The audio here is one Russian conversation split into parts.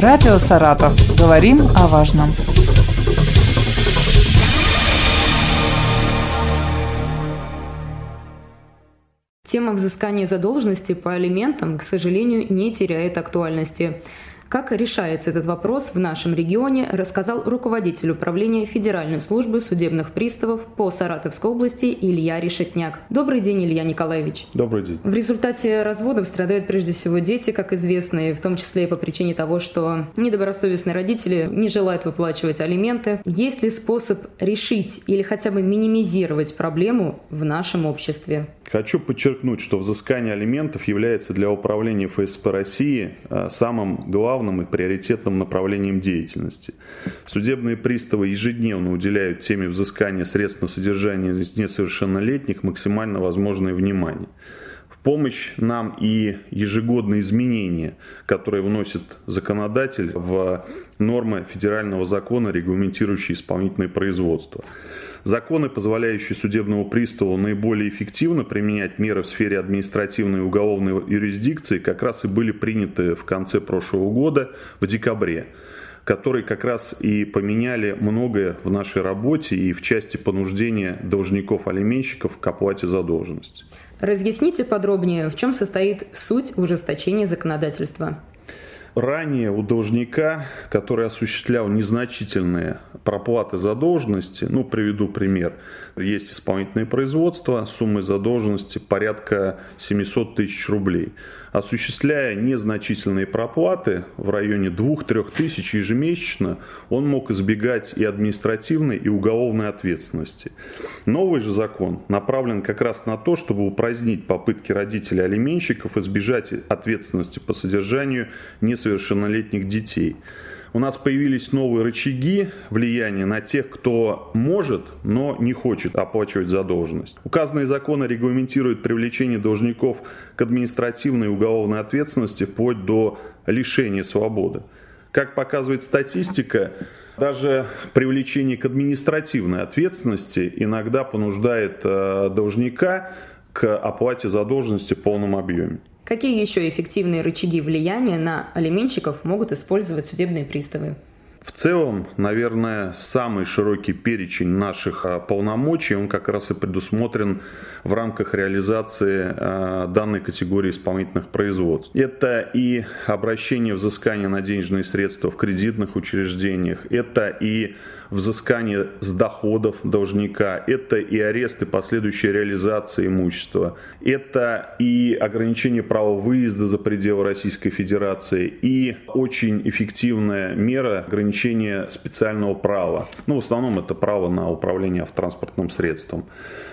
Радио «Саратов». Говорим о важном. Тема взыскания задолженности по алиментам, к сожалению, не теряет актуальности. Как решается этот вопрос в нашем регионе, рассказал руководитель управления Федеральной службы судебных приставов по Саратовской области Илья Решетняк. Добрый день, Илья Николаевич. Добрый день. В результате разводов страдают прежде всего дети, как известно, и в том числе и по причине того, что недобросовестные родители не желают выплачивать алименты. Есть ли способ решить или хотя бы минимизировать проблему в нашем обществе? Хочу подчеркнуть, что взыскание алиментов является для управления ФСП России э, самым главным и приоритетным направлением деятельности. Судебные приставы ежедневно уделяют теме взыскания средств на содержание несовершеннолетних максимально возможное внимание. Помощь нам и ежегодные изменения, которые вносит законодатель в нормы федерального закона, регламентирующие исполнительное производство. Законы, позволяющие судебному приставу наиболее эффективно применять меры в сфере административной и уголовной юрисдикции, как раз и были приняты в конце прошлого года, в декабре которые как раз и поменяли многое в нашей работе и в части понуждения должников-алименщиков к оплате задолженности. Разъясните подробнее, в чем состоит суть ужесточения законодательства. Ранее у должника, который осуществлял незначительные проплаты задолженности, ну, приведу пример, есть исполнительное производство, суммой задолженности порядка 700 тысяч рублей – осуществляя незначительные проплаты в районе 2-3 тысяч ежемесячно, он мог избегать и административной, и уголовной ответственности. Новый же закон направлен как раз на то, чтобы упразднить попытки родителей-алименщиков избежать ответственности по содержанию несовершеннолетних детей – у нас появились новые рычаги влияния на тех, кто может, но не хочет оплачивать задолженность. Указанные законы регламентируют привлечение должников к административной и уголовной ответственности вплоть до лишения свободы. Как показывает статистика, даже привлечение к административной ответственности иногда понуждает э, должника к оплате задолженности в полном объеме. Какие еще эффективные рычаги влияния на алименщиков могут использовать судебные приставы? В целом, наверное, самый широкий перечень наших а, полномочий, он как раз и предусмотрен в рамках реализации а, данной категории исполнительных производств. Это и обращение взыскания на денежные средства в кредитных учреждениях, это и взыскание с доходов должника, это и арест и последующая реализация имущества, это и ограничение права выезда за пределы Российской Федерации, и очень эффективная мера ограничения специального права. Ну, в основном это право на управление автотранспортным средством.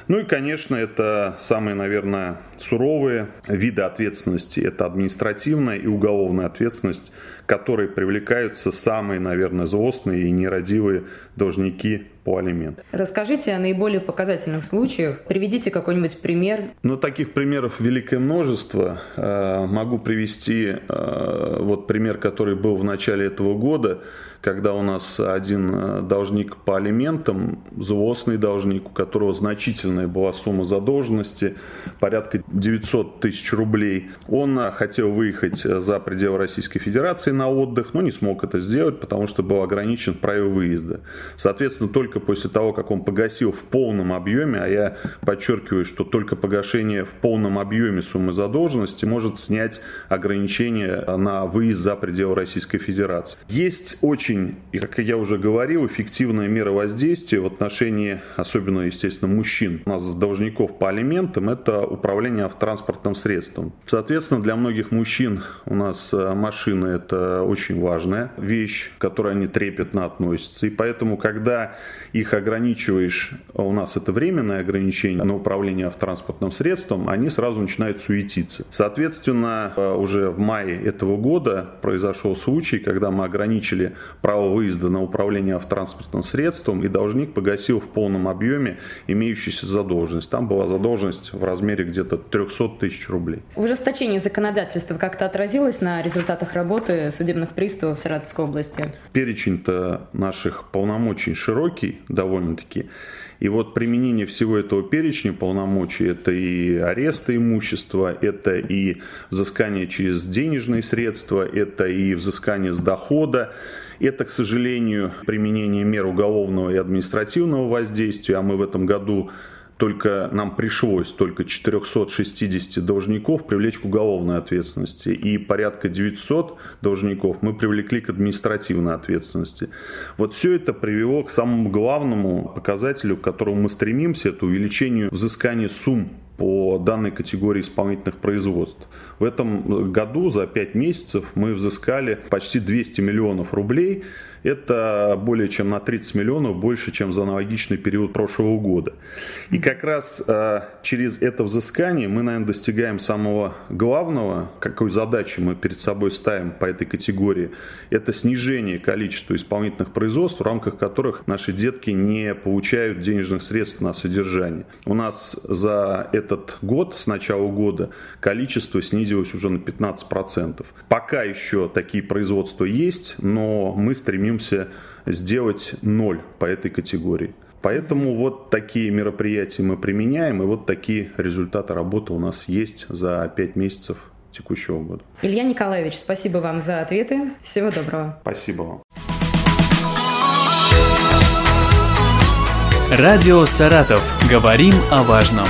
Ну и, конечно, это самые, наверное, суровые виды ответственности. Это административная и уголовная ответственность, которые привлекаются самые, наверное, злостные и нерадивые должники по алиментам. Расскажите о наиболее показательных случаях. Приведите какой-нибудь пример. Ну, таких примеров великое множество. Э, могу привести э, вот пример, который был в начале этого года когда у нас один э, должник по алиментам, злостный должник, у которого значительная была сумма задолженности, порядка 900 тысяч рублей, он хотел выехать за пределы Российской Федерации на отдых, но не смог это сделать, потому что был ограничен в праве выезда. Соответственно, только после того, как он погасил в полном объеме, а я подчеркиваю, что только погашение в полном объеме суммы задолженности может снять ограничение на выезд за пределы Российской Федерации. Есть очень как я уже говорил, эффективная мера воздействия в отношении, особенно, естественно, мужчин, у нас должников по алиментам, это управление автотранспортным средством. Соответственно, для многих мужчин у нас э, машины это очень важная вещь, к которой они трепетно относятся. И поэтому, когда их ограничиваешь, у нас это временное ограничение на управление автотранспортным средством, они сразу начинают суетиться. Соответственно, э, уже в мае этого года произошел случай, когда мы ограничили право выезда на управление автотранспортным средством, и должник погасил в полном объеме имеющуюся задолженность. Там была задолженность в размере где-то 300 тысяч рублей. Ужесточение законодательства как-то отразилось на результатах работы судебных приставов в Саратовской области? Перечень-то наших полномочий широкий, довольно-таки. И вот применение всего этого перечня полномочий, это и аресты имущества, это и взыскание через денежные средства, это и взыскание с дохода, это, к сожалению, применение мер уголовного и административного воздействия, а мы в этом году только нам пришлось только 460 должников привлечь к уголовной ответственности и порядка 900 должников мы привлекли к административной ответственности. Вот все это привело к самому главному показателю, к которому мы стремимся, это увеличению взыскания сумм по данной категории исполнительных производств. В этом году за 5 месяцев мы взыскали почти 200 миллионов рублей. Это более чем на 30 миллионов больше, чем за аналогичный период прошлого года. И как раз э, через это взыскание мы, наверное, достигаем самого главного, какой задачи мы перед собой ставим по этой категории. Это снижение количества исполнительных производств, в рамках которых наши детки не получают денежных средств на содержание. У нас за этот год, с начала года, количество снизилось уже на 15%. Пока еще такие производства есть, но мы стремимся сделать ноль по этой категории. Поэтому вот такие мероприятия мы применяем, и вот такие результаты работы у нас есть за 5 месяцев текущего года. Илья Николаевич, спасибо вам за ответы. Всего доброго. Спасибо вам. Радио «Саратов». Говорим о важном.